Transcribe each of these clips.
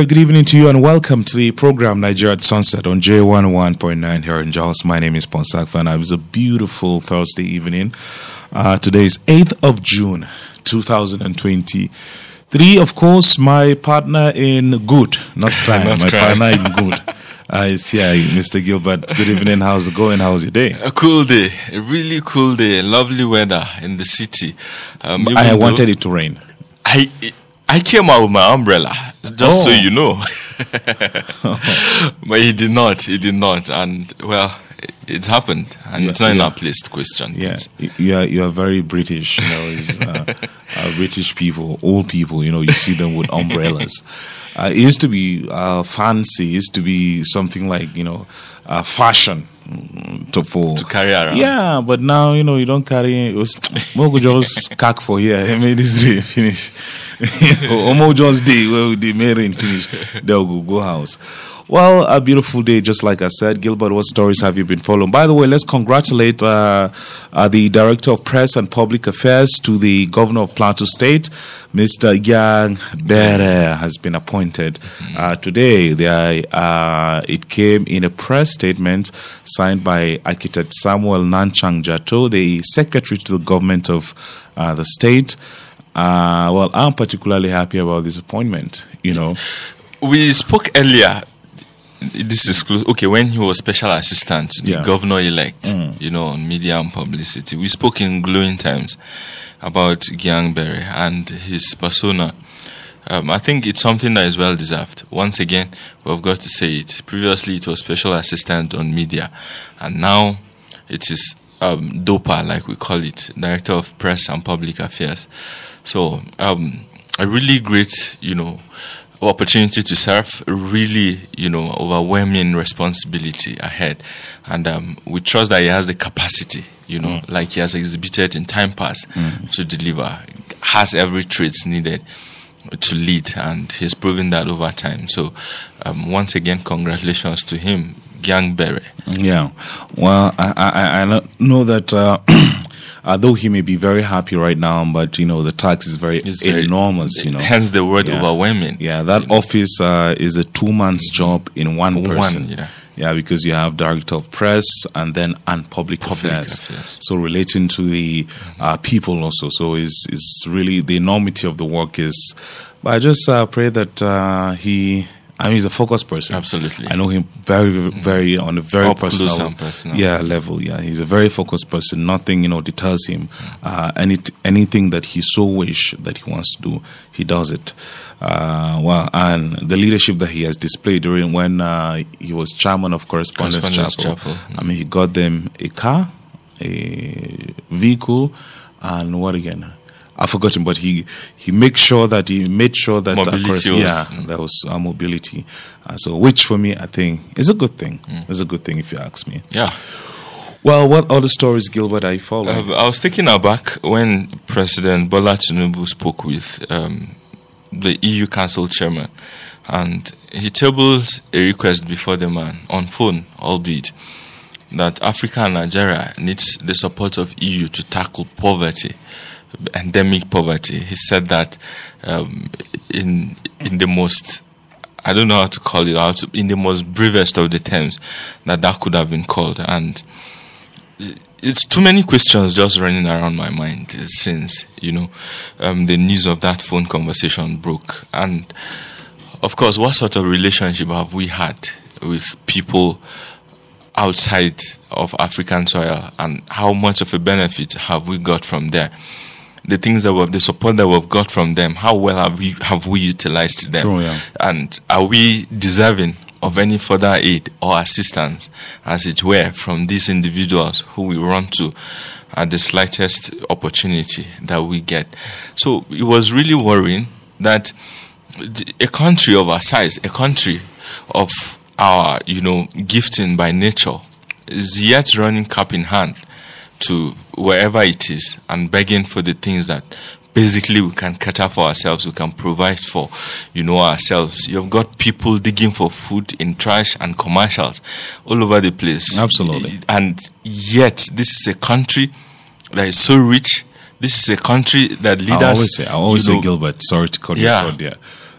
very good evening to you and welcome to the program Nigeria at Sunset on J11.9 here in Jos. My name is Ponsakfa and it was a beautiful Thursday evening. Uh, today is 8th of June 2023. Of course, my partner in good, not crime, Not my crime. partner in good uh, is here, Mr. Gilbert. Good evening. How's it going? How's your day? A cool day, a really cool day, lovely weather in the city. Um, I though wanted it to rain. I I came out with my umbrella, just so Oh. you know. but he did not. He did not, and well, it, it happened, and it's not in yeah. our place to question. Yeah, you are you are very British. You know, it's, uh, uh, British people, old people. You know, you see them with umbrellas. Uh, it used to be uh, fancy. It used to be something like you know, uh, fashion to for To carry around. Yeah, but now you know you don't carry. It was Mogo just cack for here. I made this rain finish. Omo John's day where they made rain finish. They'll go go house. Well, a beautiful day, just like I said. Gilbert, what stories have you been following? By the way, let's congratulate uh, uh, the Director of Press and Public Affairs to the Governor of Plateau State, Mr. Gyang Bere, has been appointed uh, today. There, uh, it came in a press statement signed by Architect Samuel Nanchang Jatau, the Secretary to the Government of uh, the state. Uh, well, I'm particularly happy about this appointment. You know, We spoke earlier. This is close. Okay, when he was special assistant the Yeah. governor elect, you know, on media and publicity, we spoke in glowing terms about Gyang Bere and his persona. Um, I think it's something that is well deserved. Once again, we've got to say it. Previously, it was special assistant on media, and now it is um, DOPA, like we call it, Director of Press and Public Affairs. So, um, a really great, you know, opportunity to serve, really, you know, overwhelming responsibility ahead. And um, we trust that he has the capacity, you know, like he has exhibited in time past to deliver, has every traits needed to lead, and he's proven that over time. So, um, once again, congratulations to him, Gyang Bere. Yeah. Well, I I, I know- know that uh, although he may be very happy right now, but you know the tax is very It's very- enormous. You know, Hence the word Yeah. overwhelming. Yeah, that office uh, is a two months job in one One, person. yeah. Yeah, because you have director of press and then and public, Public affairs. affairs. So relating to the uh, people also. So is is really the enormity of the work is. But I just uh, pray that uh, he. I mean, he's a focused person. Absolutely. I know him very, very on a very personal, personal. yeah, level. Yeah, he's a very focused person. Nothing, you know, deters him. Uh, any anything that he so wish that he wants to do, he does it. Uh, well, and the leadership that he has displayed during when uh, he was chairman of Correspondence, Correspondence Chapel. Chapel, I mean, he got them a car, a vehicle, and what again? I've forgotten, but he he makes sure that he made sure that was- yeah, there was uh, mobility. Uh, so, which for me, I think is a good thing. It's a good thing if you ask me. Yeah. Well, what other stories, Gilbert, are you following? Uh, I was taken aback when President Bola Tinubu spoke with um, the EU Council chairman, and he tabled a request before the man on phone, albeit that Africa and Nigeria needs the support of EU to tackle poverty, endemic poverty. He said that um, in in the most I don't know how to call it out in the most bravest of the terms that that could have been called. And it's too many questions just running around my mind since you know um, the news of that phone conversation broke. And of course what sort of relationship have we had with people outside of african soil? And how much of a benefit have we got from there the things that we the support that we've got from them how well have we have we utilized them True, yeah. and are we deserving of any further aid or assistance, as it were, from these individuals who we run to at the slightest opportunity that we get? So it was really worrying that a country of our size, a country of our, you know, gifting by nature, is yet running cap in hand to wherever it is and begging for the things that basically we can cater for ourselves, we can provide for, you know, ourselves. You've got people digging for food in trash and commercials all over the place. Absolutely. And yet, this is a country that is so rich. This is a country that leaders. I always say, I always you say, know, Gilbert. Sorry to cut Yeah. you short there.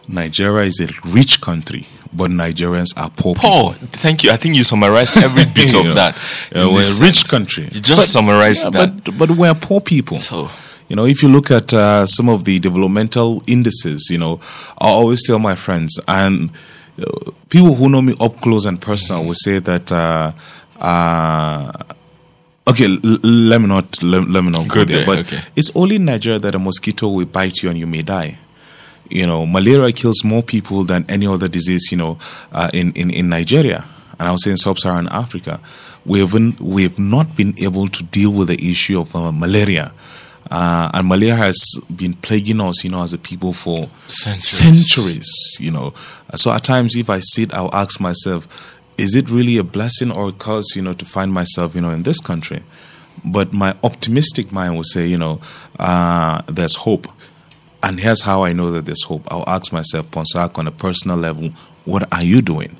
Nigeria is a rich country, but Nigerians are poor. Paul, people. thank you. I think you summarized every bit know, of that. we're a rich sense. country. You just summarized Yeah, that. But, but we're poor people. So- you know, if you look at uh, some of the developmental indices, you know, I always tell my friends and uh, people who know me up close and personal will say that. Uh, uh, okay, l- l- let me not let, let me not go, Go there. there, But okay. it's only in Nigeria that a mosquito will bite you and you may die. You know, malaria kills more people than any other disease. You know, uh, in, in in Nigeria and I would say in sub-Saharan Africa, we haven't we have not been able to deal with the issue of uh, malaria. Uh, and malaria has been plaguing us, you know, as a people for Centuries. centuries. You know, so at times, if I sit, I'll ask myself, is it really a blessing or a curse, you know, to find myself, you know, in this country? But my optimistic mind will say, you know, uh, there's hope. And here's how I know that there's hope. I'll ask myself, Ponsah, on a personal level, what are you doing?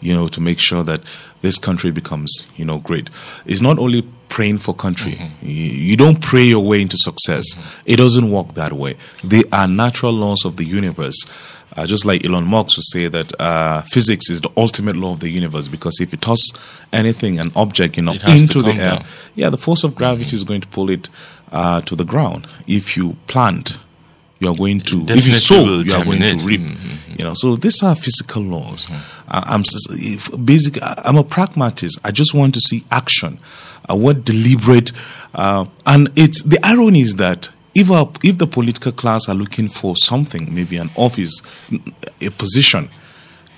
You know, to make sure that this country becomes, you know, great. It's not only praying for country. You, you don't pray your way into success. It doesn't work that way. They are natural laws of the universe. Uh, just like Elon Musk would say that uh, physics is the ultimate law of the universe because if you toss anything, an object, you know, It has to into the air, down. yeah, the force of gravity is going to pull it uh, to the ground. If you plant, you are going to. If you sow you are going to germinate. Mm-hmm. reap. You know, so these are physical laws. I, I'm basic. I'm a pragmatist. I just want to see action. I want deliberate. Uh, and it's the irony is that if our, if the political class are looking for something, maybe an office, a position,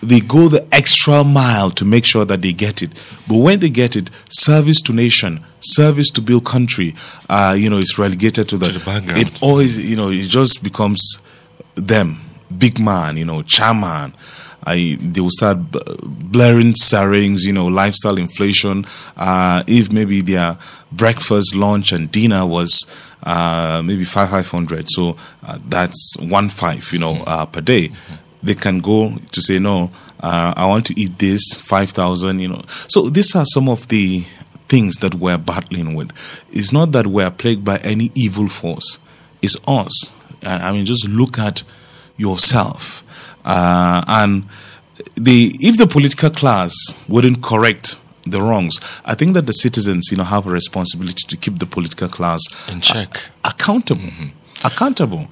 they go the extra mile to make sure that they get it. But when they get it, service to nation, service to build country, uh, you know, is relegated to the, the background. It always, you know, it just becomes them, big man, you know, chairman. I, they will start blaring sirens, you know, lifestyle inflation. Uh, if maybe their breakfast, lunch, and dinner was uh, maybe five five hundred, so uh, that's one five, you know, uh, per day. They can go to say no. Uh, I want to eat this five thousand, you know. So these are some of the things that we're battling with. It's not that we're plagued by any evil force. It's us. I I mean, just look at yourself. Uh, and the if the political class wouldn't correct the wrongs, I think that the citizens, you know, have a responsibility to keep the political class In check. accountable. Accountable.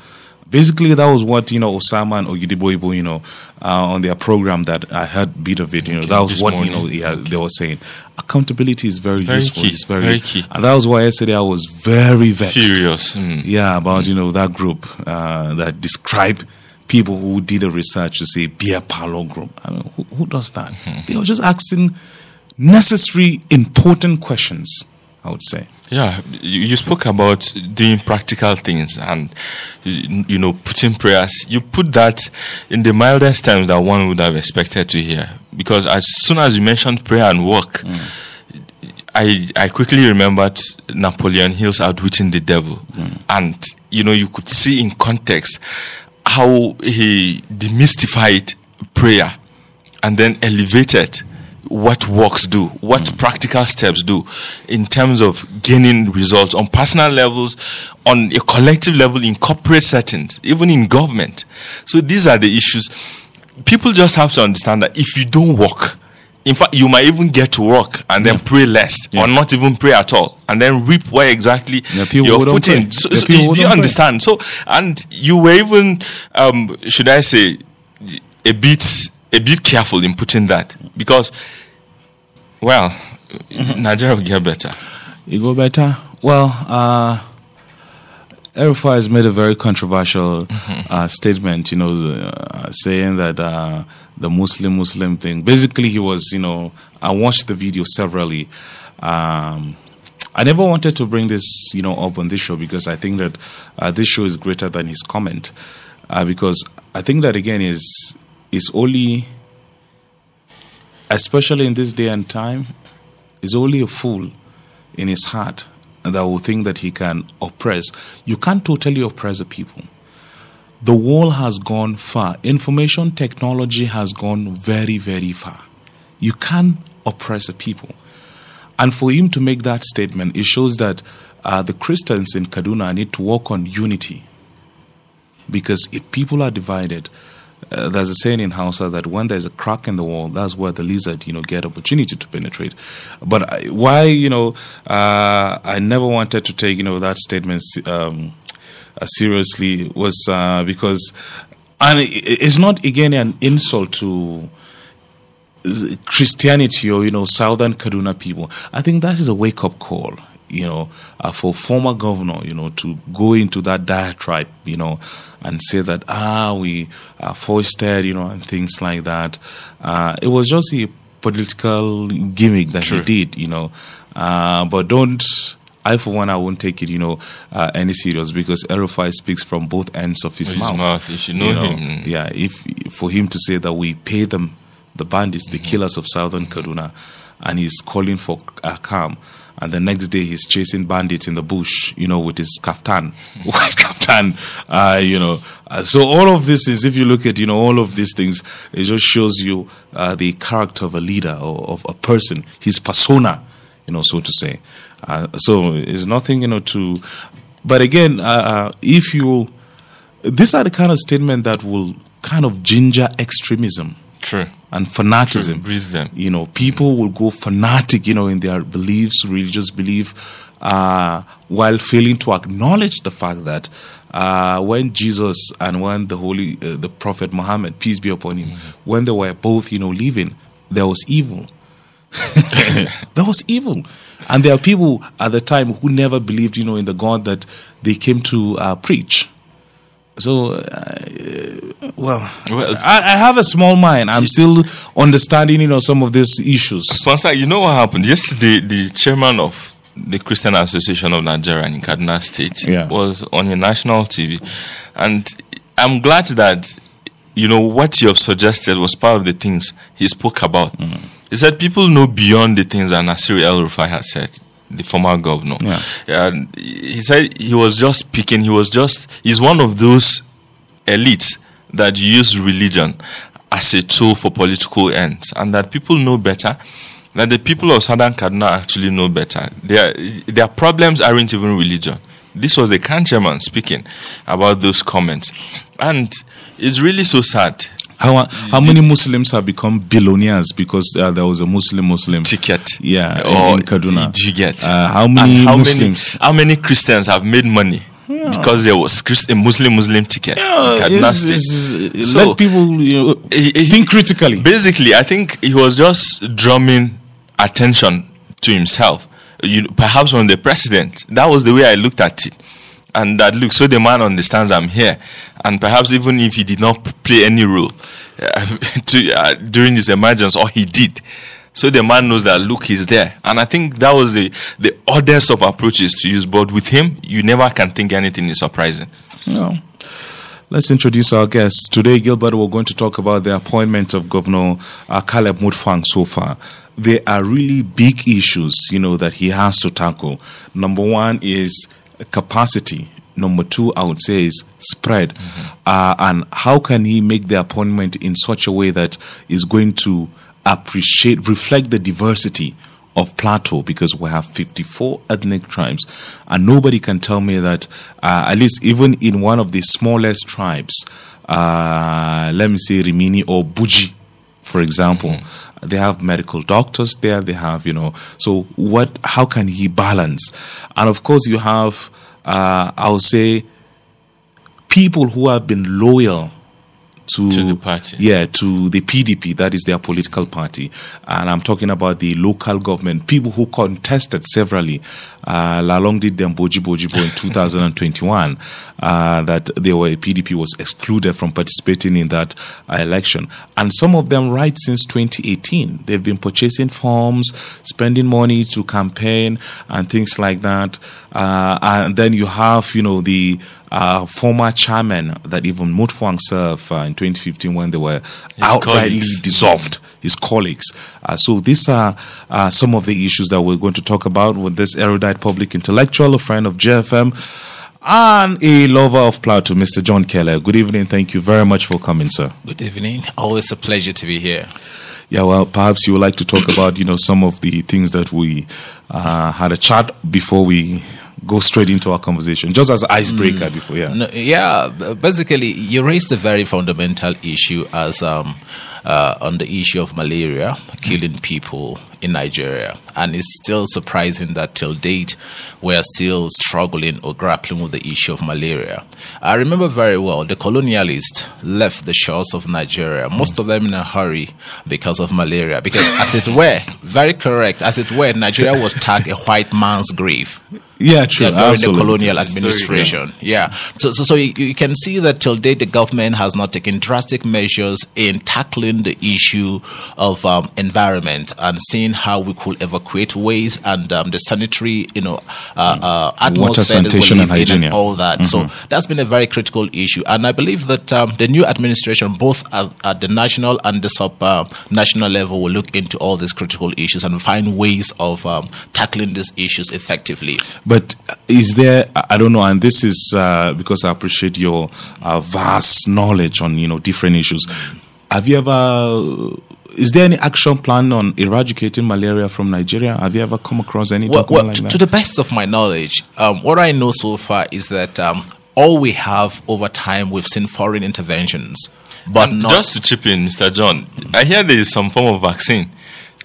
Basically, that was what you know Osama and Ogidibo, you know, uh, on their program that I heard bit of it. You know, Okay, that was what you know morning. yeah, they were saying. Accountability is very, Very useful. key, It's very, very key. and that was why yesterday I was very vexed. Furious. mm. Yeah, about you know that group uh, that described people who did the research to say beer parlor group. I mean, who, who does that? They were just asking necessary, important questions. I would say. Yeah, you, spoke about doing practical things and you, you know putting prayers. You put that in the mildest terms that one would have expected to hear. Because as soon as you mentioned prayer and work, mm. I I quickly remembered Napoleon Hill's outwitting the devil, mm. and you know you could see in context how he demystified prayer and then elevated what works do, what practical steps do in terms of gaining results on personal levels, on a collective level, in corporate settings, even in government. So these are the issues. People just have to understand that if you don't work, in fact, you might even get to work and then pray less, or not even pray at all, and then reap where exactly Yeah, you're putting. So, so who do you don't pray. understand? So, and you were even, um, should I say, a bit a bit careful in putting that because, well, Nigeria will get better. You go better. Well, uh, has made a very controversial uh, statement, you know, uh, saying that uh, the Muslim Muslim thing. Basically, he was, you know, I watched the video severally. Um, I never wanted to bring this, you know, up on this show because I think that uh, this show is greater than his comment. Uh, because I think that again is is only, especially in this day and time, is only a fool in his heart that will think that he can oppress. You can't totally oppress the people. The world has gone far. Information technology has gone very, very far. You can't oppress the people. And for him to make that statement, it shows that uh, the Christians in Kaduna need to work on unity. Because if people are divided, uh, there's a saying in Hausa that when there's a crack in the wall, that's where the lizard, you know, get opportunity to penetrate. But I, why, you know, uh, I never wanted to take, you know, that statement um, uh, seriously was uh, because, and it's not again an insult to Christianity or you know Southern Kaduna people. I think that is a wake up call you know, uh, for former governor, you know, to go into that diatribe, you know, and say that ah we are foisted, you know, and things like that. Uh, it was just a political gimmick that True. he did, you know. Uh, but don't. I, for one, I won't take it, you know, uh, any serious because El-Rufai speaks from both ends of his, his mouth. mouth. You should know, you know him. Yeah, if for him to say that we pay them, the bandits, the mm-hmm. killers of Southern Kaduna, and he's calling for a calm and the next day he's chasing bandits in the bush, you know, with his kaftan, white kaftan, uh, you know. Uh, so all of this is, if you look at, you know, all of these things, it just shows you uh, the character of a leader or of a person, his persona, you know, so to say. Uh, so it's nothing, you know, to. But again, uh, uh, if you, these are the kind of statement that will kind of ginger extremism. True and fanaticism. You know, people will go fanatic, you know, in their beliefs, religious belief, uh, while failing to acknowledge the fact that uh, when Jesus and when the Holy, uh, the Prophet Muhammad, peace be upon him, mm-hmm. when they were both, you know, living, there was evil. there was evil, and there are people at the time who never believed, you know, in the God that they came to uh, preach. So, uh, well, well I, I, have a small mind. I'm still understanding, you know, some of these issues. Sponsor, you know what happened yesterday? The chairman of the Christian Association of Nigeria in Kaduna State yeah. was on a national TV, and I'm glad that you know what you have suggested was part of the things he spoke about. Mm-hmm. He said people know beyond the things that Nasir El-Rufai has said the former governor. Yeah. And he said he was just speaking, he was just, he's one of those elites that use religion as a tool for political ends, and that people know better. That the people of Southern Kaduna actually know better. Their, their problems aren't even religion. This was the CAN chairman speaking about those comments. And it's really so sad how how many Muslims have become billionaires because uh, there was a Muslim Muslim ticket? Yeah, or in Kaduna. Do you get? Uh, how many how Muslims? Many, how many Christians have made money? Yeah. Because there was a Muslim Muslim ticket. Yeah, it's, it's, so let people you know, he, think critically. Basically, I think he was just drumming attention to himself. You, perhaps from the president. That was the way I looked at it and that look so the man understands i'm here and perhaps even if he did not play any role uh, to, uh, during his emergence or he did so the man knows that look he's there and i think that was the the oddest of approaches to use but with him you never can think anything is surprising no Let's introduce our guests. Today, Gilbert, we're going to talk about the appointment of Governor uh, Caleb Mutfwang so far. There are really big issues, you know, that he has to tackle. Number one is capacity. Number two, I would say, is spread. Mm-hmm. Uh, and how can he make the appointment in such a way that is going to appreciate, reflect the diversity of Plateau because we have 54 ethnic tribes, and nobody can tell me that, uh, at least even in one of the smallest tribes, uh, let me say Rimini or Buji, for example, mm-hmm. They have medical doctors there. They have, you know, so what? How can he balance? And of course, you have, uh, I'll say, people who have been loyal to, to, the party. Yeah, to the PDP, that is their political party. And I'm talking about the local government, people who contested severally. Uh, Lalong did them Boji Bojibo in 2021, uh, that they were, a PDP was excluded from participating in that uh, election. And some of them, right since 2018, they've been purchasing forms, spending money to campaign and things like that. Uh, and then you have, you know, the uh, former chairman that even Mutfwang served uh, in 2015 when they were his outrightly colleagues. dissolved, his colleagues. Uh, so these are uh, some of the issues that we're going to talk about with this erudite public intellectual, a friend of JFM, and a lover of Plateau, Mr. John Kelle. Good evening. Thank you very much for coming, sir. Good evening. Always a pleasure to be here. Yeah, well, perhaps you would like to talk about, you know, some of the things that we uh, had a chat before we go straight into our conversation, just as icebreaker mm. before. Yeah. No, yeah. Basically, you raised a very fundamental issue as um, uh, on the issue of malaria killing people in Nigeria. And it's still surprising that till date we are still struggling or grappling with the issue of malaria. I remember very well the colonialists left the shores of Nigeria, most of them in a hurry because of malaria. Because, as it were, very correct, as it were, Nigeria was tagged a white man's grave. Yeah, true. Yeah, during Absolutely. the colonial administration. yeah. So, so, so you, you, can see that till date the government has not taken drastic measures in tackling the issue of um, environment and seeing how we could evacuate waste and um, the sanitary, you know, uh, uh, atmosphere, water sanitation and hygiene, and all that. Mm-hmm. So that's been a very critical issue, and I believe that um, the new administration, both at, at, the national and the sub uh, national level, will look into all these critical issues and find ways of um, tackling these issues effectively. But is there? I don't know, and this is uh, because I appreciate your uh, vast knowledge on you know different issues. Have you ever? Is there any action plan on eradicating malaria from Nigeria? Have you ever come across any well, well, like to, to, the best of my knowledge, um, what I know so far is that um, all we have over time, we've seen foreign interventions, but not just to chip in, Mr. John. I hear there is some form of vaccine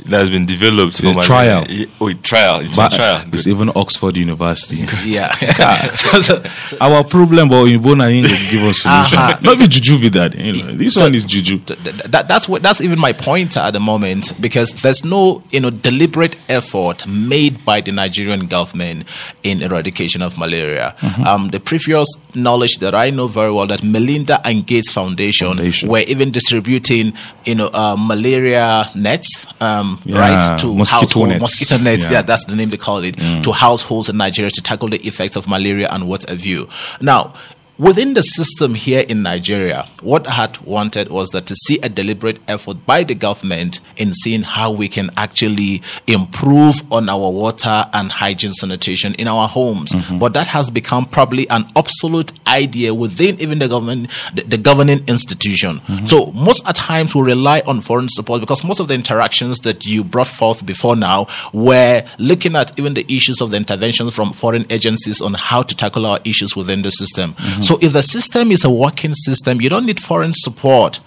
that has been developed for trial. Oh, trial. It's but, trial. It's even Oxford University. yeah. so, so, so, Our problem, but in Bona give us solution. Uh-huh. Not be juju with that. You know, this one is juju. Th- that, that's what. That's even my point at the moment because there's no you know deliberate effort made by the Nigerian government in eradication of malaria. Mm-hmm. Um, the previous knowledge that I know very well that Melinda and Gates Foundation, Foundation. were even distributing you know uh, malaria nets. Um, um, yeah, right to mosquito nets. mosquito nets. Yeah. yeah. that's the name they call it mm. to households in Nigeria to tackle the effects of malaria and what have you. Now, Within the system here in Nigeria, what I had wanted was that to see a deliberate effort by the government in seeing how we can actually improve on our water and hygiene sanitation in our homes. Mm-hmm. But that has become probably an obsolete idea within even the government, the, the governing institution. Mm-hmm. So most at times we rely on foreign support because most of the interactions that you brought forth before now were looking at even the issues of the interventions from foreign agencies on how to tackle our issues within the system. Mm-hmm. So if the system is a working system, you don't need foreign support.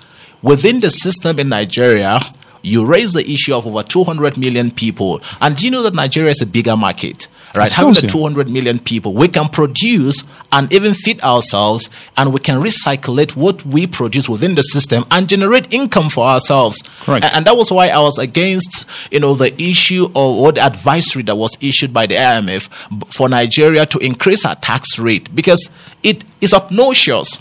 Within the system in Nigeria, you raise the issue of over 200 million people. And do you know that Nigeria is a bigger market? Right, having the 200 million people, we can produce and even feed ourselves, and we can recycle it what we produce within the system and generate income for ourselves. Correct. And, and that was why I was against, you know, the issue or the advisory that was issued by the IMF for Nigeria to increase our tax rate because it is obnoxious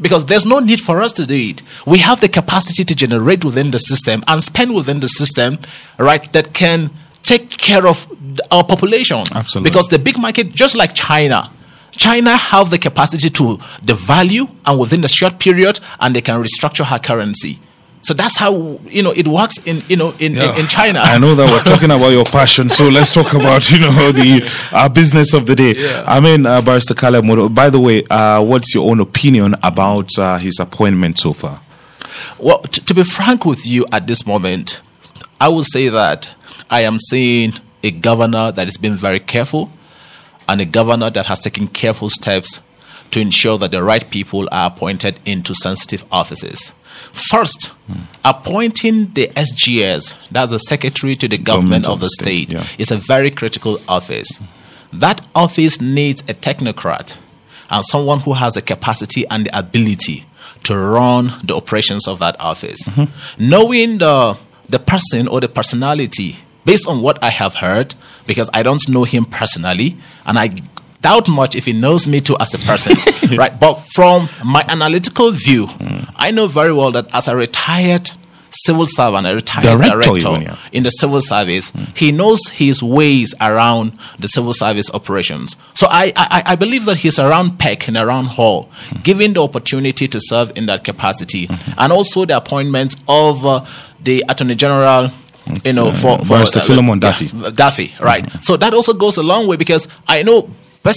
because there's no need for us to do it. We have the capacity to generate within the system and spend within the system, right, that can take care of our population. Absolutely. Because the big market, just like China, China have the capacity to devalue and within a short period, and they can restructure her currency. So that's how you know it works in you know in, yeah. in, in, China. I know that we're talking about your passion, so let's talk about you know the uh, business of the day. Yeah. I mean, uh, Barrister Caleb. By the way, uh, what's your own opinion about uh, his appointment so far? Well, t- to be frank with you, at this moment, I would say that I am seeing a governor that has been very careful and a governor that has taken careful steps to ensure that the right people are appointed into sensitive offices. First, mm. appointing the SGS, that's the Secretary to the Government, Government of, of, the State, state yeah. is a very critical office. That office needs a technocrat and someone who has the capacity and the ability to run the operations of that office. Mm-hmm. Knowing the, the person or the personality based on what I have heard, because I don't know him personally, and I doubt much if he knows me too as a person, right? But from my analytical view, mm. I know very well that as a retired civil servant, a retired director, director even, yeah. in the civil service, mm. he knows his ways around the civil service operations. So I, I, I believe that he's around Peck and around Hall, mm. given the opportunity to serve in that capacity, mm-hmm. and also the appointment of uh, the Attorney General you know, for, for Barrister Philemon Daffy. Daffy, right. Mm-hmm. So that also goes a long way because I know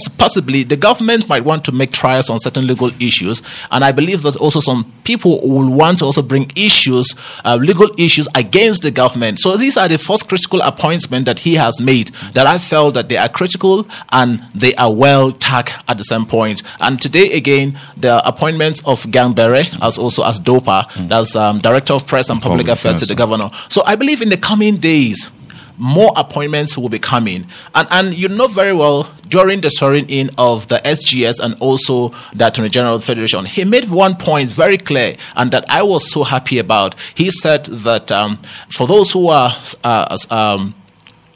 possibly the government might want to make trials on certain legal issues, and I believe that also some people will want to also bring issues, uh, legal issues against the government. So these are the first critical appointments that he has made that I felt that they are critical and they are well tagged at the same point. And today again, the appointment of Gyang Bere as also as DOPA, as um, Director of Press and Public, Public Affairs to the governor. So I believe in the coming days, more appointments will be coming. And and you know very well during the swearing in of the SGS and also the Attorney General the Federation, he made one point very clear and that I was so happy about. He said that um, for those who are uh, um,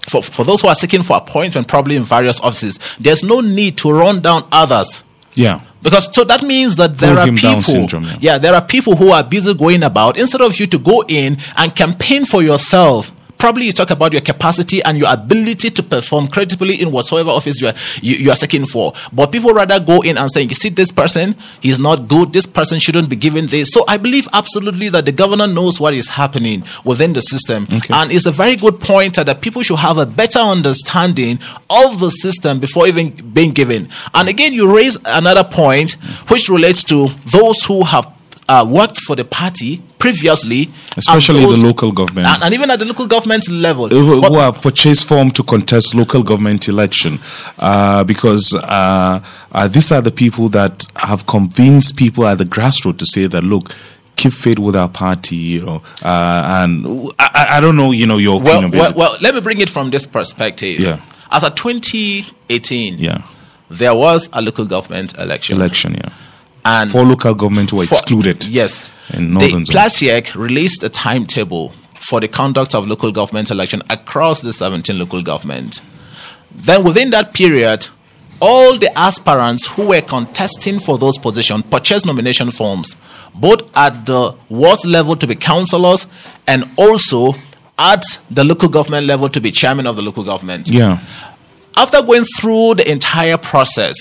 for, for those who are seeking for appointment, probably in various offices, there's no need to run down others. Yeah. Because so that means that there are people, syndrome, yeah. yeah, there are people who are busy going about instead of you to go in and campaign for yourself. Probably you talk about your capacity and your ability to perform credibly in whatsoever office you are you, you are seeking for. But people rather go in and saying, "You see, this person, he's not good. This person shouldn't be given this." So I believe absolutely that the governor knows what is happening within the system, and it's a very good point that people should have a better understanding of the system before even being given. And again, you raise another point which relates to those who have uh, worked for the party previously, Especially the local government. and, and even at the local government level. who, But- who have purchased form to contest local government election uh, because uh, uh, these are the people that have convinced people at the grassroots to say that look keep faith with our party you know uh, and I, I- don't know you know your well, opinion well, well, let me bring it from this perspective. Yeah. As of 2018, yeah there was a local government election. election yeah And four local government were excluded Yes. in the northern zone. Plasiec released a timetable for the conduct of local government election across the 17 local government. Then within that period, all the aspirants who were contesting for those positions purchased nomination forms, both at the ward level to be councillors and also at the local government level to be chairman of the local government yeah after going through the entire process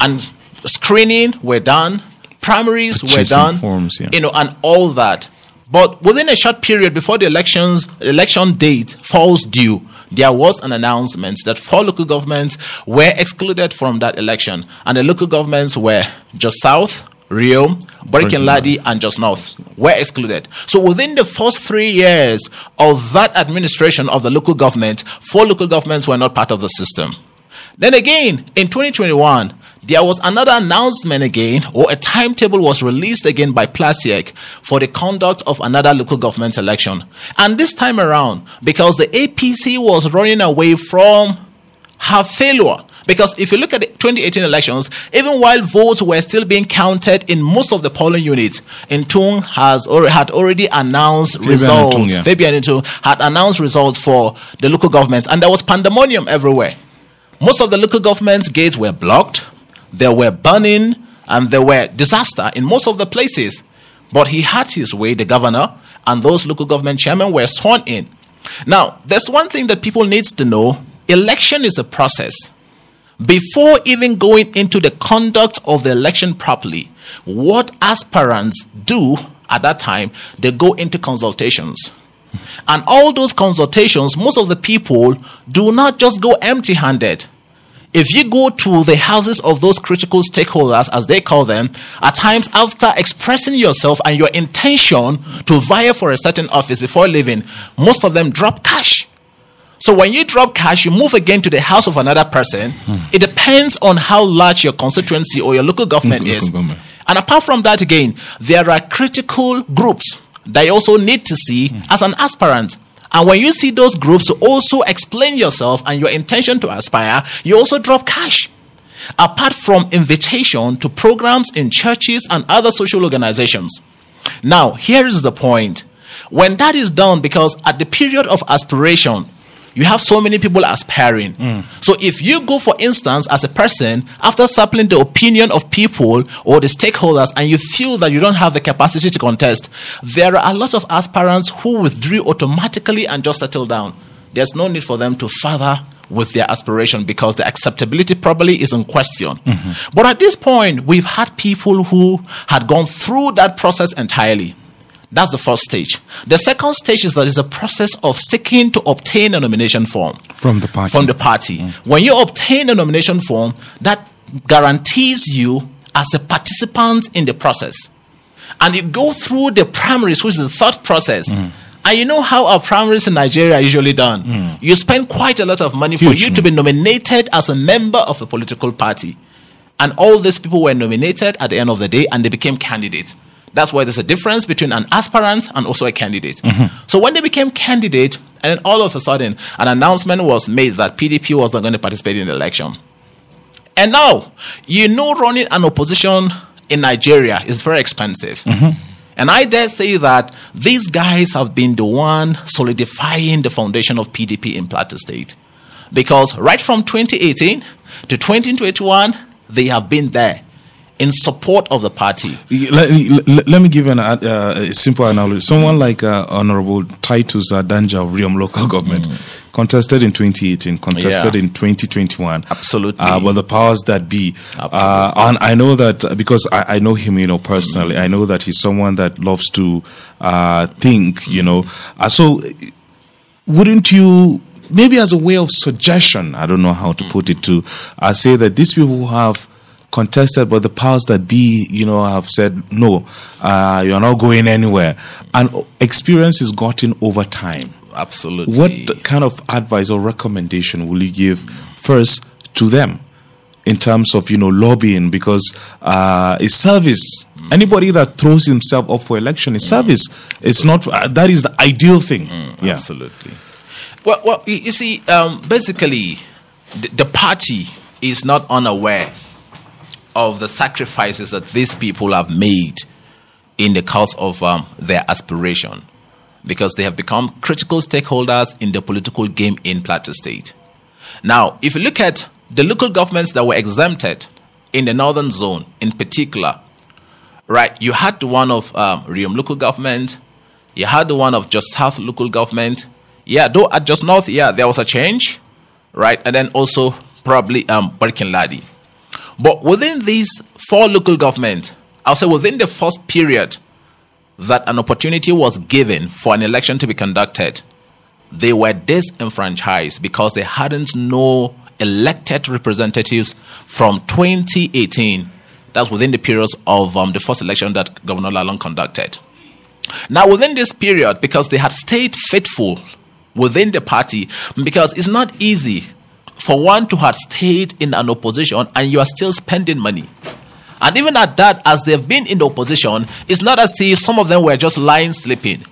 and screening were done primaries were done forms, yeah. you know and all that but within a short period before the elections election date falls due there was an announcement that four local governments were excluded from that election and the local governments were Jos South Riyom, Barikin and Jos North were excluded. So within the first three years of that administration of the local government, four local governments were not part of the system. Then again, in 2021, there was another announcement again, or a timetable was released again by Plasiec for the conduct of another local government election. And this time around, because the APC was running away from her failure. Because if you look at the 2018 elections, even while votes were still being counted in most of the polling units, Ntung has already, had already announced results. Ntung, yeah. Fabian Ntung had announced results for the local governments, and there was pandemonium everywhere. Most of the local governments' gates were blocked, there were burning, and there were disaster in most of the places. But he had his way, the governor, and those local government chairmen were sworn in. Now, there's one thing that people needs to know: election is a process. Before even going into the conduct of the election properly, what aspirants do at that time, they go into consultations. And all those consultations, most of the people do not just go empty handed. If you go to the houses of those critical stakeholders, as they call them, at times after expressing yourself and your intention to vie for a certain office before leaving, most of them drop cash. So when you drop cash, you move again to the house of another person. Hmm. It depends on how large your constituency or your local government hmm, Local is. government. And apart from that, again, there are critical groups that you also need to see hmm. as an aspirant. And when you see those groups, also explain yourself and your intention to aspire, you also drop cash. Apart from invitation to programs in churches and other social organizations. Now, here is the point. When that is done, because at the period of aspiration, you have so many people aspiring. Mm. So if you go, for instance, as a person, after sampling the opinion of people or the stakeholders, and you feel that you don't have the capacity to contest, there are a lot of aspirants who withdrew automatically and just settled down. There's no need for them to further with their aspiration because the acceptability probably is in question. Mm-hmm. But at this point, we've had people who had gone through that process entirely. That's the first stage. The second stage is that it's a process of seeking to obtain a nomination form From the party. from the party. Mm. When you obtain a nomination form, that guarantees you as a participant in the process. And you go through the primaries, which is the third process. Mm. And you know how our primaries in Nigeria are usually done. Mm. You spend quite a lot of money for you to be nominated as a member of a political party. And all these people were nominated at the end of the day and they became candidates. That's why there's a difference between an aspirant and also a candidate. Mm-hmm. So when they became candidate, and then all of a sudden, an announcement was made that PDP was not going to participate in the election. And now, you know, running an opposition in Nigeria is very expensive. Mm-hmm. And I dare say that these guys have been the one solidifying the foundation of PDP in Plateau State. Because right from 2018 to 2021, they have been there in support of the party. Let, let, let me give you an, uh, a simple analogy. Someone like uh, Honorable Titus Adanja of Riyom local government contested in 2018, contested Yeah. in 2021. Absolutely. Uh, but the powers that be. Uh, Absolutely. and I know that uh, because I, I know him, you know, personally, I know that he's someone that loves to uh, think, you know. Uh, so wouldn't you maybe as a way of suggestion i don't know how to put it to uh, say that these people who have contested but the powers that be you know have said no uh, you're not going anywhere. And experience is gotten over time. Absolutely. what kind of advice or recommendation will you give first to them in terms of you know lobbying? Because uh, it's service. Anybody that throws himself up for election is service. It's not uh, that is the ideal thing. Yeah. Absolutely. Well, well, you you see, um, basically, the, the party is not unaware of the sacrifices that these people have made in the cause of um, their aspiration, because they have become critical stakeholders in the political game in Plateau State. Now, if you look at the local governments that were exempted in the northern zone, in particular, right, you had the one of um, Riyom local government, you had the one of Jos South local government. Yeah, though at Jos North, yeah, there was a change, right? And then also probably um Barkin Ladi. But within these four local governments, I'll say within the first period that an opportunity was given for an election to be conducted, they were disenfranchised because they hadn't no elected representatives from 2018. That's within the periods of um, the first election that Governor Lalong conducted. Now, within this period, because they had stayed faithful within the party, because it's not easy for one to have stayed in an opposition and you are still spending money. And even at that, as they've been in the opposition, it's not as if some of them were just lying sleeping.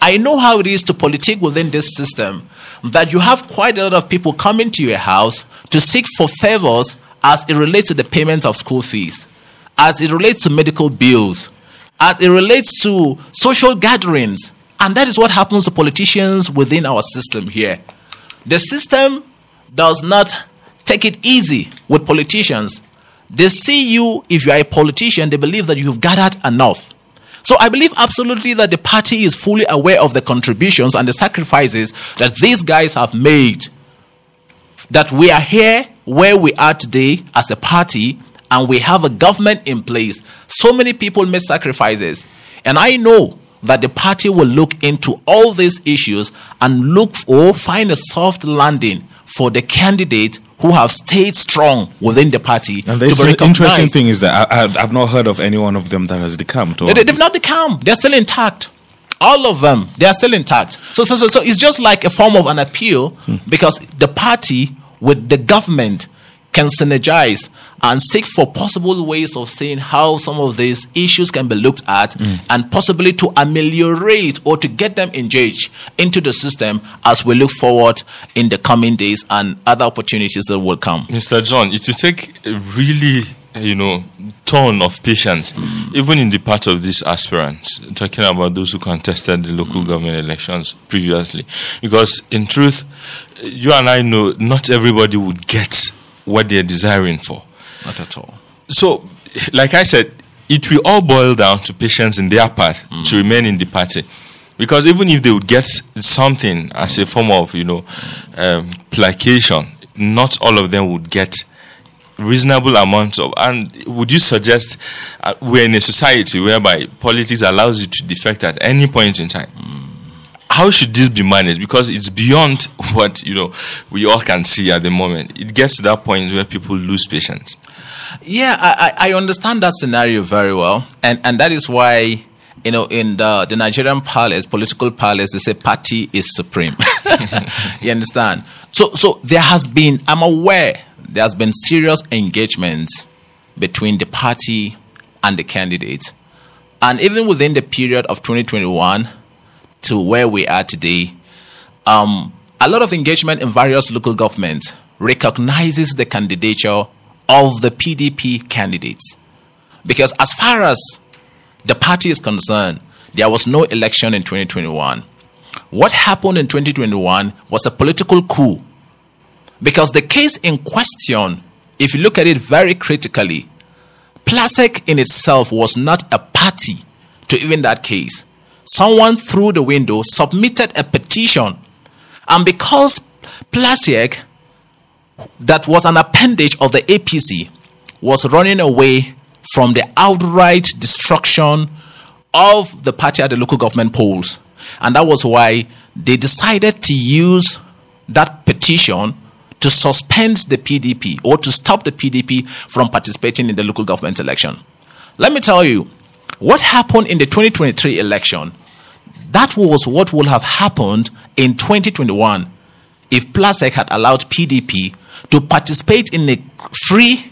I know how it is to politic within this system that you have quite a lot of people coming to your house to seek for favors as it relates to the payment of school fees, as it relates to medical bills, as it relates to social gatherings. And that is what happens to politicians within our system here. The system does not take it easy with politicians. They see you, if you are a politician, they believe that you've gathered enough. So I believe absolutely that the party is fully aware of the contributions and the sacrifices that these guys have made. That we are here where we are today as a party and we have a government in place. So many people made sacrifices. And I know that the party will look into all these issues and look for find a soft landing for the candidate who have stayed strong within the party. And the interesting thing is that I, I've not heard of any one of them that has decamped. Or They, they've not decamped. They're still intact. All of them, they are still intact. So, so, so, so it's just like a form of an appeal hmm. because the party with the government can synergize and seek for possible ways of seeing how some of these issues can be looked at mm. and possibly to ameliorate or to get them engaged into the system as we look forward in the coming days and other opportunities that will come. Mr. John, it will take a really, you know, ton of patience, mm. even in the part of these aspirants, talking about those who contested the local government elections previously. Because in truth, you and I know not everybody would get what they're desiring for. Not at all. So, like I said, it will all boil down to patience in their part to remain in the party. Because even if they would get something as a form of, you know, um, placation, not all of them would get reasonable amount of. And would you suggest uh, we're in a society whereby politics allows you to defect at any point in time? How should this be managed? Because it's beyond what you know we all can see at the moment. It gets to that point where people lose patience. Yeah, I, I understand that scenario very well, and and that is why you know in the the Nigerian palace, political palace, they say party is supreme. you understand? So so there has been. I'm aware there has been serious engagement between the party and the candidate, and even within the period of 2021 to where we are today, um, a lot of engagement in various local governments recognizes the candidature of the PDP candidates. Because as far as the party is concerned, there was no election in 2021. What happened in 2021 was a political coup. Because the case in question, if you look at it very critically, PLASIEC in itself was not a party to even that case. Someone through the window submitted a petition. And because PLASIEC that was an appendage of the APC was running away from the outright destruction of the party at the local government polls. And that was why they decided to use that petition to suspend the PDP or to stop the PDP from participating in the local government election. Let me tell you, what happened in the 2023 election, that was what would have happened in 2021 if PLASIEC had allowed PDP to participate in a free,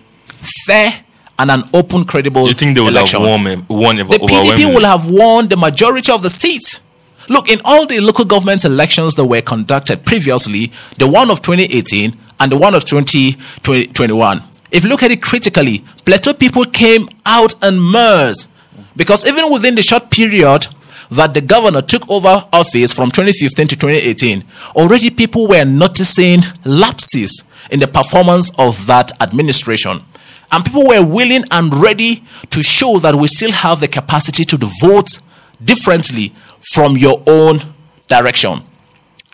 fair, and an open, credible You think they would election. have won, won the? PDP will have won the majority of the seats. Look, in all the local government elections that were conducted previously, the one of 2018 and the one of 2021, if you look at it critically, Plateau people came out en masse because even within the short period that the governor took over office from 2015 to 2018, already people were noticing lapses in the performance of that administration. And people were willing and ready to show that we still have the capacity to vote differently from your own direction.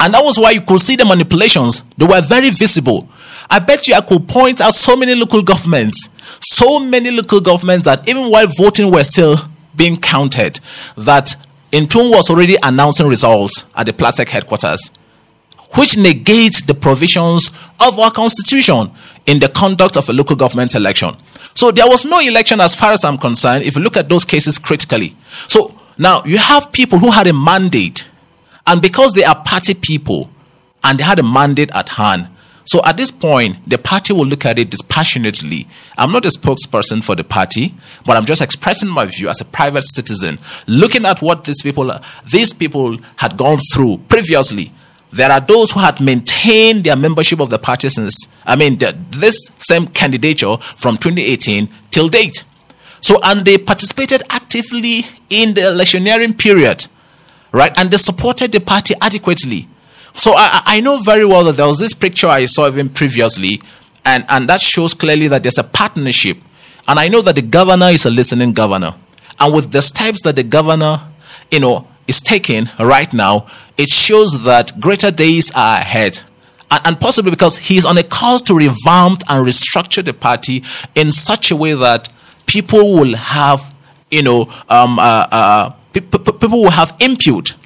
And that was why you could see the manipulations. They were very visible. I bet you I could point out so many local governments, so many local governments that even while voting were still being counted, that Ntung was already announcing results at the PLASIEC headquarters, which negates the provisions of our constitution in the conduct of a local government election. So there was no election as far as I'm concerned if you look at those cases critically. So now you have people who had a mandate and because they are party people and they had a mandate at hand, so at this point, the party will look at it dispassionately. I'm not a spokesperson for the party, but I'm just expressing my view as a private citizen, looking at what these people these people had gone through previously. There are those who had maintained their membership of the party since, I mean, the, this same candidature from 2018 till date. So, and they participated actively in the electioneering period right? And they supported the party adequately. So I, I know very well that there was this picture I saw even previously, and, and that shows clearly that there's a partnership. And I know that the governor is a listening governor. And with the steps that the governor, you know, is taking right now, it shows that greater days are ahead. And, and possibly because he's on a course to revamp and restructure the party in such a way that people will have, you know, um, uh, uh, pe- pe- people will have input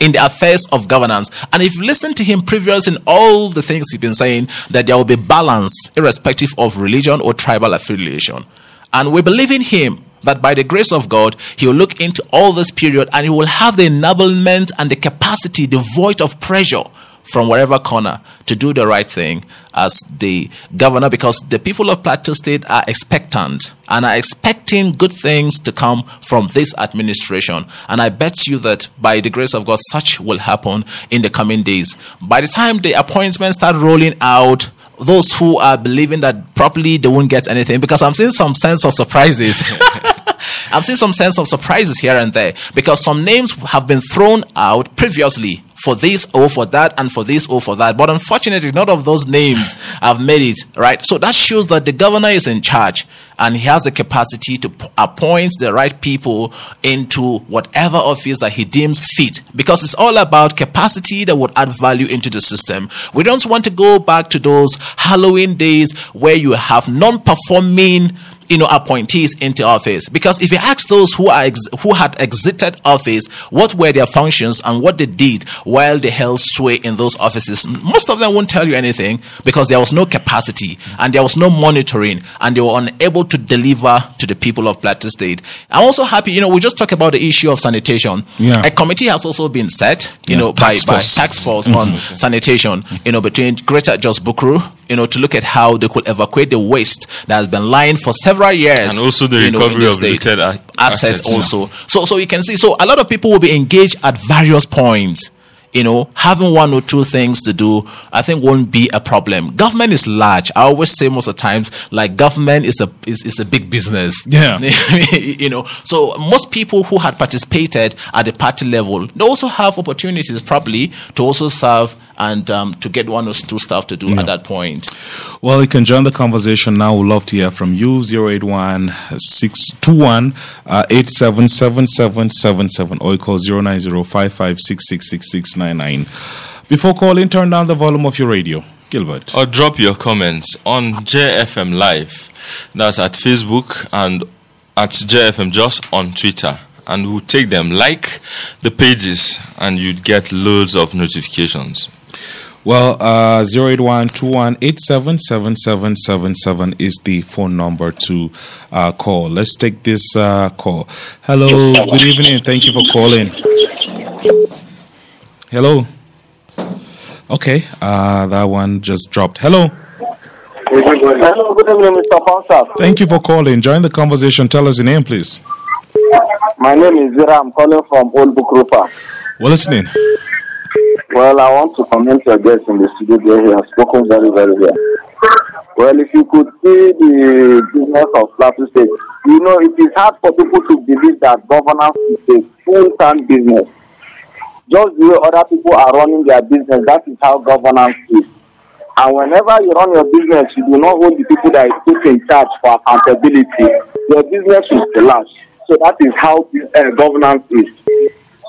in the affairs of governance. And if you listen to him previous in all the things he's been saying, that there will be balance irrespective of religion or tribal affiliation. And we believe in him that by the grace of God, he will look into all this period and he will have the enablement and the capacity, devoid of pressure from wherever corner to do the right thing as the governor because the people of Plateau State are expectant and are expecting good things to come from this administration. And I bet you that by the grace of God, such will happen in the coming days. By the time the appointments start rolling out, those who are believing that properly they won't get anything because I'm seeing some sense of surprises. I'm seeing some sense of surprises here and there because some names have been thrown out previously for this or for that and for this or for that. But unfortunately, none of those names have made it, right? So that shows that the governor is in charge and he has the capacity to appoint the right people into whatever office that he deems fit because it's all about capacity that would add value into the system. We don't want to go back to those Halloween days where you have non performing you know appointees into office because if you ask those who are ex- who had exited office what were their functions and what they did while they held sway in those offices most of them won't tell you anything because there was no capacity and there was no monitoring and they were unable to deliver to the people of Plateau State i'm also happy you know we just talked about the issue of sanitation Yeah. a committee has also been set you Yeah, know by, by force. tax force mm-hmm. on sanitation you know between greater Jos Bukuru you know to look at how they could evacuate the waste that has been lying for several years And also the you know, recovery the of state. looted assets, assets. also so so you can see so a lot of people will be engaged at various points you know having one or two things to do i think won't be a problem government is large i always say most of the times like government is a is, is a big business Yeah. you know so most people who had participated at the party level they also have opportunities probably to also serve and um, to get one or two stuff to do Yeah. at that point Well, you can join the conversation now. We'd love to hear from you. 081 621 uh, 877777 or you call 090 Before calling, turn down the volume of your radio. Gilbert. or drop your comments on JFM Live. That's at Facebook and at JFM just on Twitter. And we'll take them. Like the pages, and you'd get loads of notifications. Well, uh, 081 is the phone number to uh, call. Let's take this uh, call. Hello, good evening. Thank you for calling. Hello. Okay, uh, that one just dropped. Hello. Hello, good evening, Mr. Ponsah. Thank you for calling. Join the conversation. Tell us your name, please. My name is Zira. I'm calling from Old Bukrupa. We're listening. Well, I want to commend your guest in the studio there. He has spoken very, very well. Well, if you could see the business of Plateau State, you know, it is hard for people to believe that governance is a full-time business. Just the way other people are running their business, that is how governance is. And whenever you run your business, you do not hold the people that is put in charge for accountability. Your business will collapse. So that is how uh, governance is.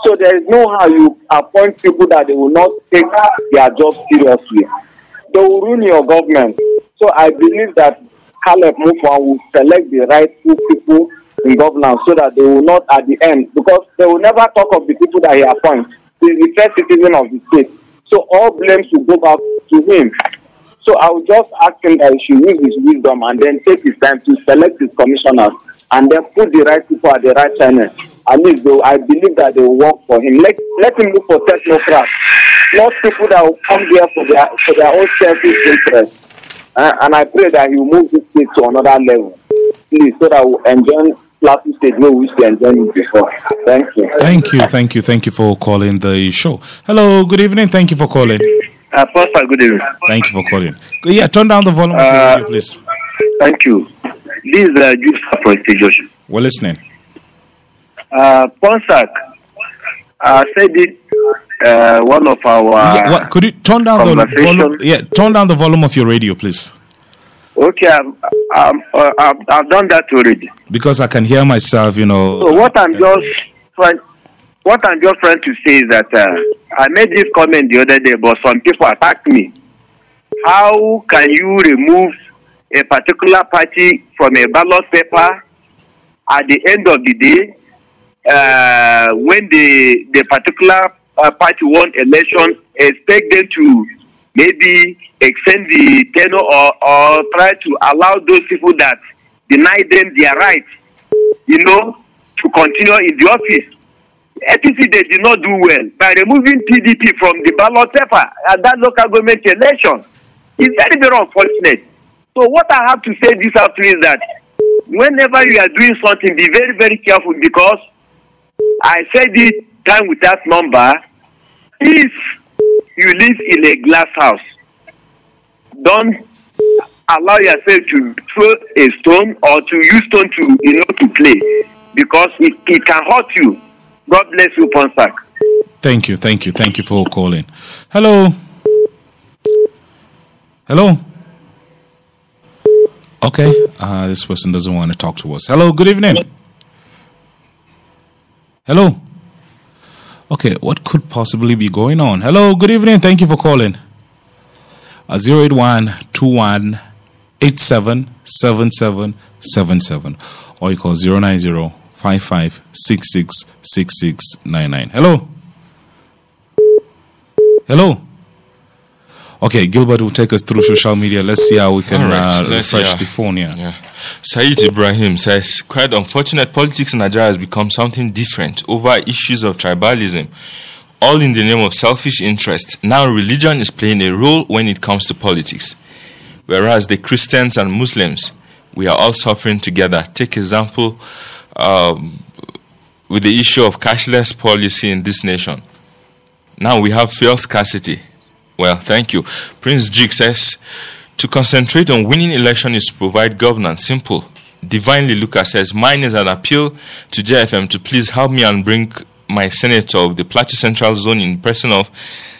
So there is no how you appoint people that they will not take their job seriously. They will ruin your government. So I believe that Caleb Mufan will select the rightful people in governance so that they will not at the end because they will never talk of the people that he appoints. He is the first citizen of the state. So all blames will go back to him. So I will just ask him that he should use his wisdom and then take his time to select his commissioners and then put the right people at the right channel. At least though, I believe that they will work for him. Let let him look for technocrats, not people that will come there for their for their own selfish interest. Uh, and I pray that he will move this state to another level, please, so that we'll enjoy Plateau State where we used to enjoy it before. Thank you. Thank you, thank you, thank you for calling the show. Hello, good evening. Thank you for calling. Uh, Pastor, good evening. Thank you for calling. Yeah, turn down the volume of your Uh, radio, please. Thank you. This is uh, Juice from Station. We're listening. Uh, I said it, uh, one of our. yeah, what, could you turn down the volume? Yeah, turn down the volume of your radio, please, Okay, I'm, I'm, uh, I've, I've done that already. because I can hear myself. You know. So what I'm just trying, what I'm just trying to say is that uh, I made this comment the other day, but some people attacked me. How can you remove a particular party from a ballot paper at the end of the day uh, when the the particular uh, party won election? Expect them to maybe extend the tenure or, or try to allow those people that deny them their rights you know, to continue in the office. APC they did not do well by removing PDP from the ballot paper at that local government election. It's very very unfortunate. So what I have to say this afternoon is that whenever you are doing something, be very very careful because I said it time without number. If you live in a glass house, don't allow yourself to throw a stone or to use stone to you know to play because it, it can hurt you. God bless you, Ponsah. Thank you, thank you, thank you for calling. Hello. Hello. Okay, uh, this person doesn't want to talk to us. Hello, good evening. Hello. Okay, what could possibly be going on? Hello, good evening. Thank you for calling. Uh, 081 21 or you call 090 55 66 6699. Hello. Hello. Okay, Gilbert will take us through social media. Let's see how we can right, uh, refresh yeah. the phone here. Yeah. Saeed Ibrahim says, quite unfortunate, politics in Nigeria has become something different over issues of tribalism, all in the name of selfish interest. Now, religion is playing a role when it comes to politics. Whereas the Christians and Muslims, we are all suffering together. Take example um, with the issue of cashless policy in this nation. Now we have fuel scarcity. Well, thank you. Prince Jig says to concentrate on winning election is to provide governance. Simple. Divinely Lucas says mine is an appeal to JFM to please help me and bring my senator of the Plateau Central Zone in person of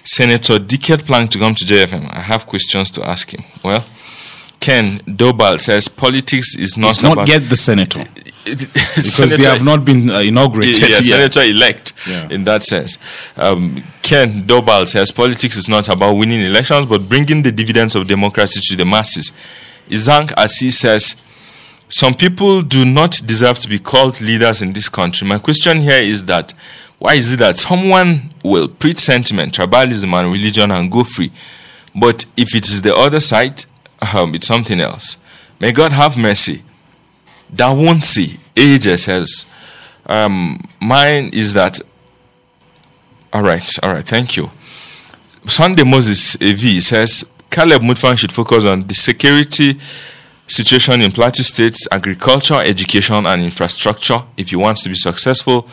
Senator Diket Plang to come to JFM. I have questions to ask him. Well, Ken Dobal says politics is not It's not about yet the senator because Senator- they have not been uh, inaugurated yeah, yet. senator elect Yeah. in that sense. Um, Ken Dobal says politics is not about winning elections but bringing the dividends of democracy to the masses. Izank Asi says some people do not deserve to be called leaders in this country. My question here is that why is it that someone will preach sentiment, tribalism, and religion and go free, but if it is the other side, um, it's something else. May God have mercy. That won't see. AJ says, um, mine is that. All right, all right, thank you. Sunday Moses AV says Caleb Mutfwang should focus on the security situation in Plateau State's agriculture, education, and infrastructure if he wants to be successful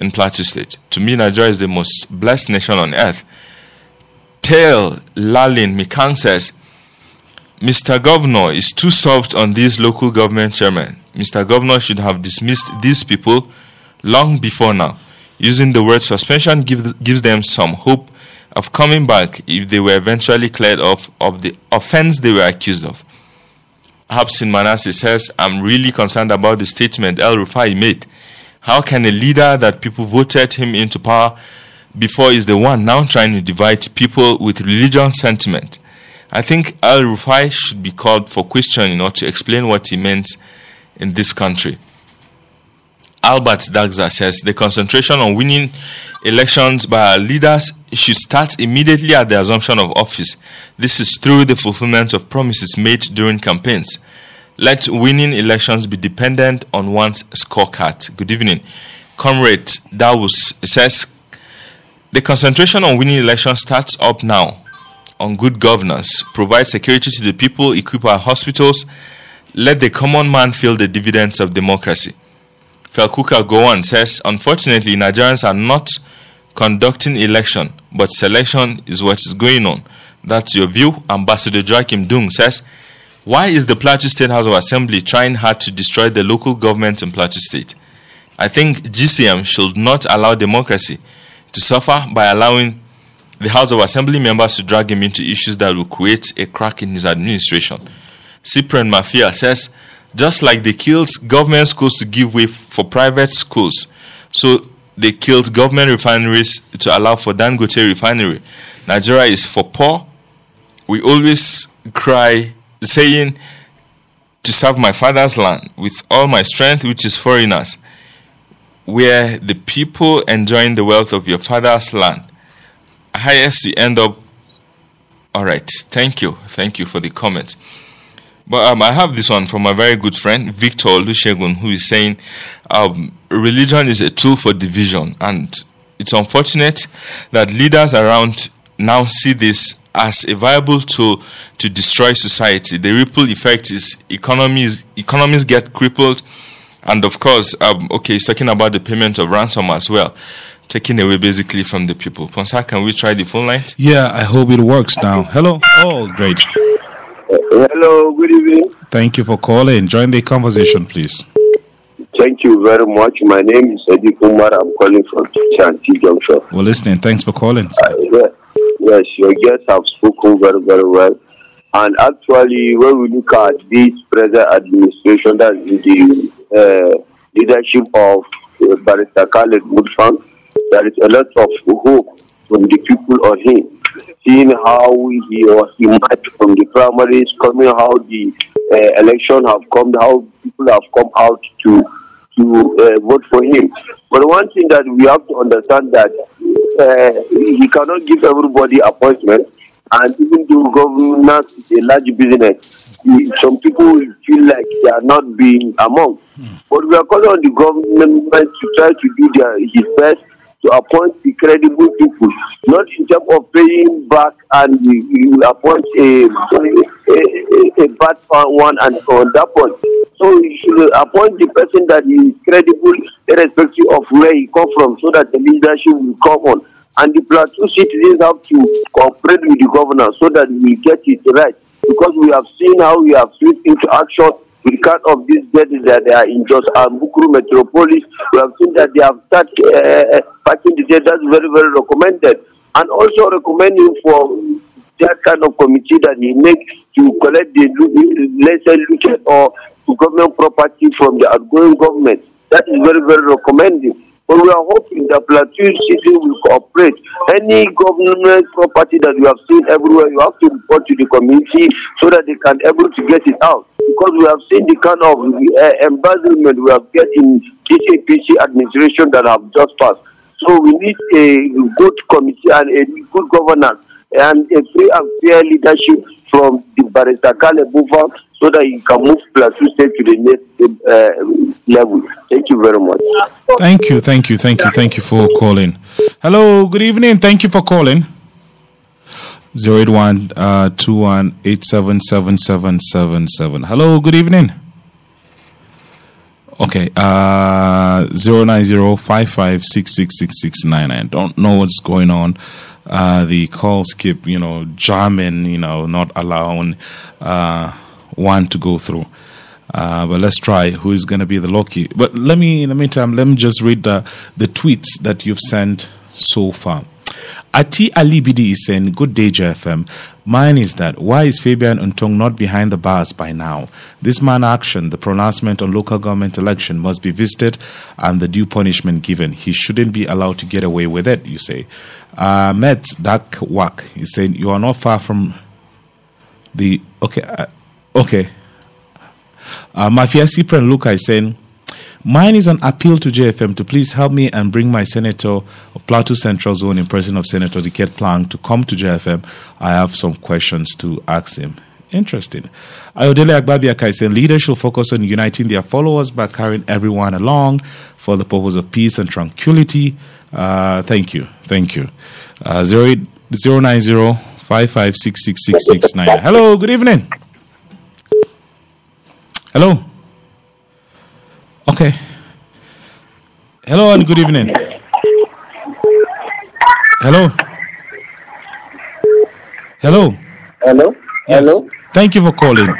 in Plateau State. To me, Nigeria is the most blessed nation on earth. Tail Lalin Mikang says, Mr. Governor is too soft on these local government chairmen. Mr. Governor should have dismissed these people long before now. Using the word suspension gives, gives them some hope of coming back if they were eventually cleared of, of the offense they were accused of. Habsin Manasseh says, I'm really concerned about the statement El Rufai made. How can a leader that people voted him into power before is the one now trying to divide people with religious sentiment? I think El Rufai should be called for questioning or to explain what he meant in this country. Albert Dagza says the concentration on winning elections by our leaders should start immediately at the assumption of office. This is through the fulfillment of promises made during campaigns. Let winning elections be dependent on one's scorecard. Good evening. Comrade Dawus says the concentration on winning elections starts up now on good governance, provide security to the people, equip our hospitals, let the common man feel the dividends of democracy. Felkuka Gowan says, unfortunately, Nigerians are not conducting election, but selection is what is going on. That's your view. Ambassador Joachim Dung says, why is the Plateau State House of Assembly trying hard to destroy the local government in Plateau State? I think GCM should not allow democracy to suffer by allowing the House of Assembly members to drag him into issues that will create a crack in his administration. Cyprian Mafia says, just like they killed government schools to give way for private schools, so they killed government refineries to allow for Dangote refinery. Nigeria is for poor. We always cry saying, to serve my father's land with all my strength, which is foreigners, where the people enjoying the wealth of your father's land highest you end up all right thank you thank you for the comment. But um, i have this one from a very good friend victor lushegun who is saying um, religion is a tool for division and it's unfortunate that leaders around now see this as a viable tool to destroy society. The ripple effect is economies economies get crippled and of course um, okay he's talking about the payment of ransom as well taken away basically from the people. Ponsah, can we try the phone line? Yeah, I hope it works now. Hello. Oh, great. Hello, good evening. Thank you for calling. Join the conversation, please. Thank you very much. My name is Eddie Kumar. I'm calling from Chanti Junction. We're listening. Thanks for calling. Uh, yeah, yes, your guests have spoken very, very well. And actually, when we look at this present administration, that's the uh, leadership of uh, Barrister Caleb Mutfwang, there is a lot of hope from the people on him. Seeing how he was emerged from the primaries, coming how the uh, election have come, how people have come out to to uh, vote for him. But one thing that we have to understand that uh, he cannot give everybody appointment, and even though governance is a large business, some people will feel like they are not being among. But we are calling on the government to try to do their, his best to appoint the credible people, not in terms of paying back and you, appoint a, a, a, a bad one and on that point. So you should appoint the person that is credible, irrespective of where he come from, so that the leadership will come on. And the plateau citizens have to cooperate with the governor so that we get it right. Because we have seen how we have switched into action kind of these deaths that they are in Jos Bukuru Metropolis. We have seen that they have started uh, packing the. That's very, very recommended. And also recommending for that kind of committee that he makes to collect the lo- lesser looted or government property from the outgoing government. That is very, very recommending. But we are hoping that Plateau City will cooperate. Any government property that you have seen everywhere, you have to report to the community so that they can able to get it out. Because we have seen the kind of uh, embezzlement we have get in this administration that have just passed. So we need a good committee and a good governance and a free and fair leadership from the Barrister Kale Bufa so that he can move Plateau State to the next uh, level. Thank you very much. Thank you, thank you, thank you, thank you for calling. Hello, good evening. Thank you for calling. 081 uh, 21 Hello, good evening. Okay, uh, 09055666699. Don't know what's going on. Uh, the calls keep, you know, jamming, you know, not allowing uh, one to go through. Uh, but let's try who is going to be the lucky. But let me, in the meantime, let me just read the, the tweets that you've sent so far. Ati Ali Bidi is saying, Good day, JFM. Mine is that why is Fabian Ntung not behind the bars by now? This man action, the pronouncement on local government election must be visited and the due punishment given. He shouldn't be allowed to get away with it, you say. Uh, Met Dak Wak is saying, You are not far from the. Okay, uh, okay. Uh, Mafia Cyprian Luca is saying, Mine is an appeal to JFM to please help me and bring my senator of Plateau Central Zone in person of Senator Diket Plang to come to JFM. I have some questions to ask him. Interesting. Ayodele Agbabiaka is saying leaders should focus on uniting their followers by carrying everyone along for the purpose of peace and tranquility. Uh, thank you. Thank you. Uh, 090 55666669. Hello, good evening. Hello. Okay. Hello and good evening. Hello. Hello. Hello? Yes. Hello? Thank you for calling.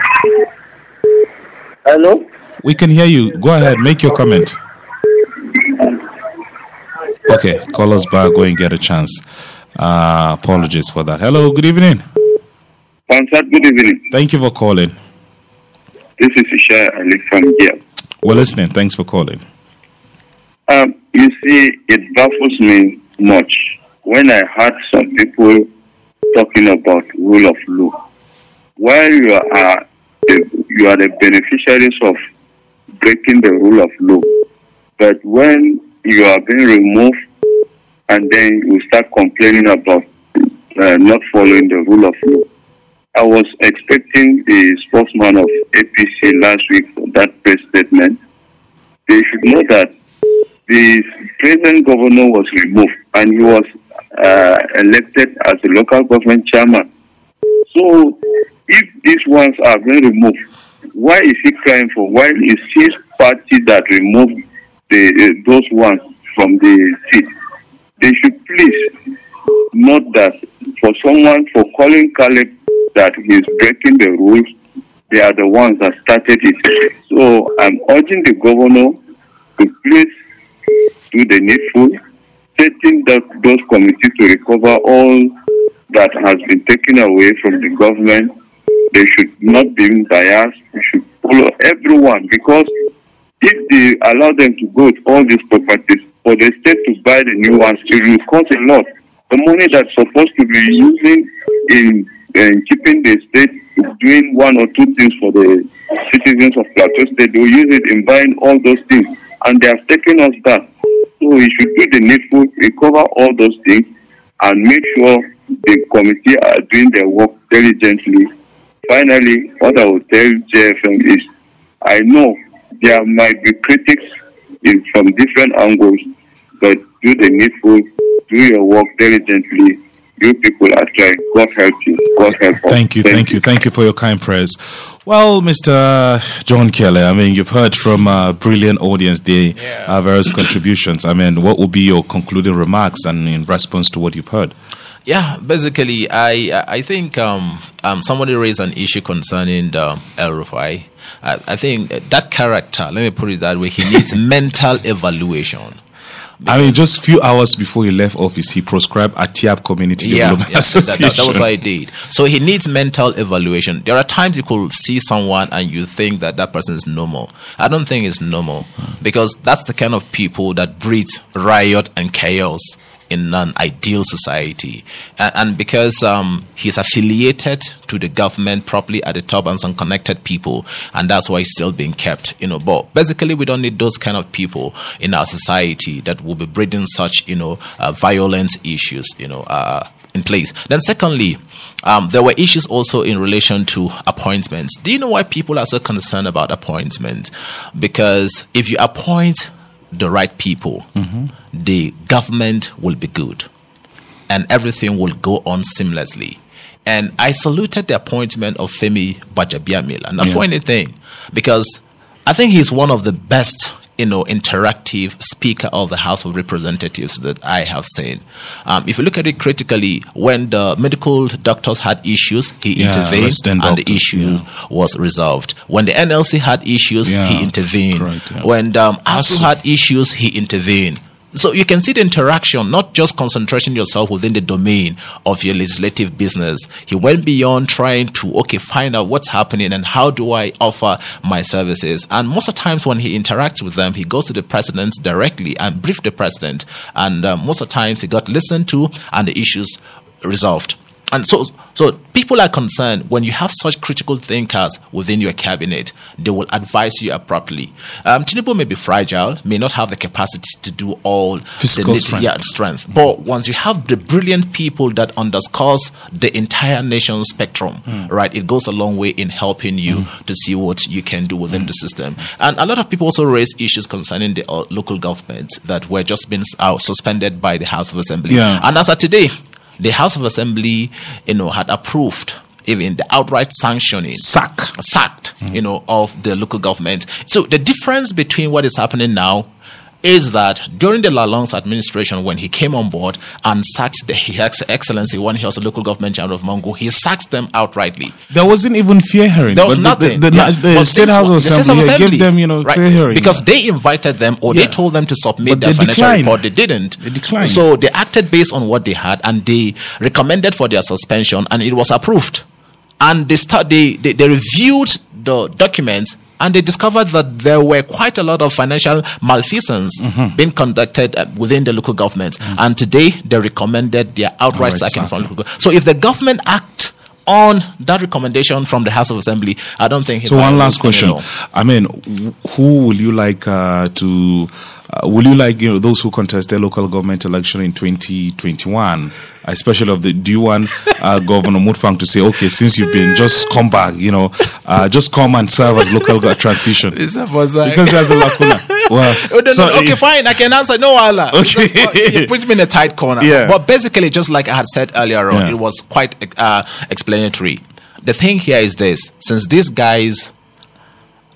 Hello? We can hear you. Go ahead, make your comment. Okay, call us back. Go and get a chance. Uh, apologies for that. Hello, good evening. Concert, good evening. Thank you for calling. This is Isha Ali from here. We're listening. Thanks for calling. Um, you see, it baffles me much when I heard some people talking about rule of law. While you are the, you are the beneficiaries of breaking the rule of law, but when you are being removed and then you start complaining about uh, not following the rule of law. I was expecting the spokesman of APC last week for that press statement. They should know that the present governor was removed and he was uh, elected as the local government chairman. So, if these ones are being removed, why is he crying for? Why is his party that removed the, uh, those ones from the seat? They should please note that for someone for calling Caleb that he's breaking the rules, they are the ones that started it. So I'm urging the governor to please do the needful, setting that, those committees to recover all that has been taken away from the government. They should not be biased. We should follow everyone because if they allow them to go with all these properties for the state to buy the new ones, it will cost a lot. The money that's supposed to be using in, in Uh, keeping the state doing one or two things for the citizens of Plateau State, they will use it in buying all those things. And they have taken us back. So we should do the needful, recover all those things, and make sure the committee are doing their work diligently. Finally, what I will tell JFM is I know there might be critics in, from different angles, but do the needful, do your work diligently. You people are trying. God help you. God help us. Thank you, thank, you, thank you for your kind prayers. Well, Mr. John Kelle, I mean, you've heard from a brilliant audience the Yeah. uh, various contributions. I mean, what will be your concluding remarks and in response to what you've heard? Yeah, basically, I I think um, um, somebody raised an issue concerning um, El Rufai. I, I think that character, let me put it that way, he needs mental evaluation. I mean, just few hours before he left office, he proscribed Atyap Community Yeah, Development yeah that, that- that was what I did. So he needs mental evaluation. There are times you could see someone and you think that that person is normal. I don't think it's normal because that's the kind of people that breed riot and chaos in an ideal society. And, and because um, he's affiliated to the government properly at the top and some connected people, and that's why he's still being kept. You know, but basically we don't need those kind of people in our society that will be breeding such you know uh, violent issues. You know. Uh, in place. Then, secondly, um, there were issues also in relation to appointments. Do you know why people are so concerned about appointments? Because if you appoint the right people, the government will be good and everything will go on seamlessly. And I saluted the appointment of Femi Gbajabiamila, not for Yeah. anything, because I think he's one of the best, you know, interactive speaker of the House of Representatives that I have seen. Um, if you look at it critically, when the medical doctors had issues, he Yeah, intervened and the issue yeah. was resolved. When the NLC had issues, Yeah, he intervened. correct. When um, ASUU. had issues, he intervened. So you can see the interaction, not just concentrating yourself within the domain of your legislative business. He went beyond trying to okay find out what's happening and how do I offer my services. And most of the times when he interacts with them, he goes to the president directly and brief the president. And um, most of the times he got listened to and the issues resolved. And so, so people are concerned when you have such critical thinkers within your cabinet, they will advise you appropriately. Um, Tinubu may be fragile, may not have the capacity to do all Physical the strength. Yeah, strength. But once you have the brilliant people that underscores the entire nation spectrum, Hmm. right, it goes a long way in helping you to see what you can do within the system. And a lot of people also raise issues concerning the uh, local governments that were just being uh, suspended by the House of Assembly. Yeah. And as of today, the House of Assembly, you know, had approved even the outright sanctioning Sack. sacked, you know, of the local government. So the difference between what is happening now is that during the Lalong's administration, when he came on board and sacked the His Ex- Excellency when he was a local government general of Mangu, he sacked them outrightly. There wasn't even fair hearing. There was but the- nothing. The, the, Yeah. the State House of one- the State Assembly, Assembly, gave them, you know, right, fair hearing. because they invited them or Yeah. they told them to submit But their they financial declined. report. They didn't. They declined. So they acted based on what they had and they recommended for their suspension and it was approved. And they start they, they, they reviewed the documents and they discovered that there were quite a lot of financial malfeasance Mm-hmm. being conducted uh, within the local government. And today they recommended their outright Outright sacking from sacking. local. So if the government act on that recommendation from the House of Assembly, I don't think. So one last question. I mean, who will you like uh, to? Uh, will you like you know those who contest the local government election in 2021? Especially of the, do you want uh, Governor Mutfwang to say, okay, since you've been, just come back, you know, uh, just come and serve as local transition because there's a lacuna. Well, Oh, no, so, no, okay, uh, fine. I can answer. No, Allah. Okay. you put me in a tight corner. Yeah. But basically, just like I had said earlier on, Yeah. it was quite uh, explanatory. The thing here is this: since these guys,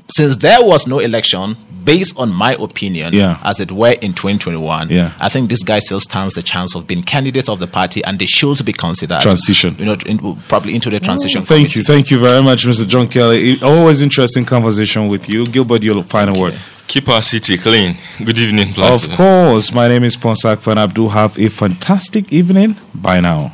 since there was no election, based on my opinion, Yeah. as it were in 2021, Yeah. I think this guy still stands the chance of being candidate of the party, and they should be considered Transition. You know, in, probably into the mm, transition. Thank committee. you, thank you very much, Mr. John Kelle. It- always interesting conversation with you, Gilbert. Your final word. keep our city clean. Good evening, Plateau. Of course, my name is Ponsah Fan Abdul. Have a fantastic evening. Bye now.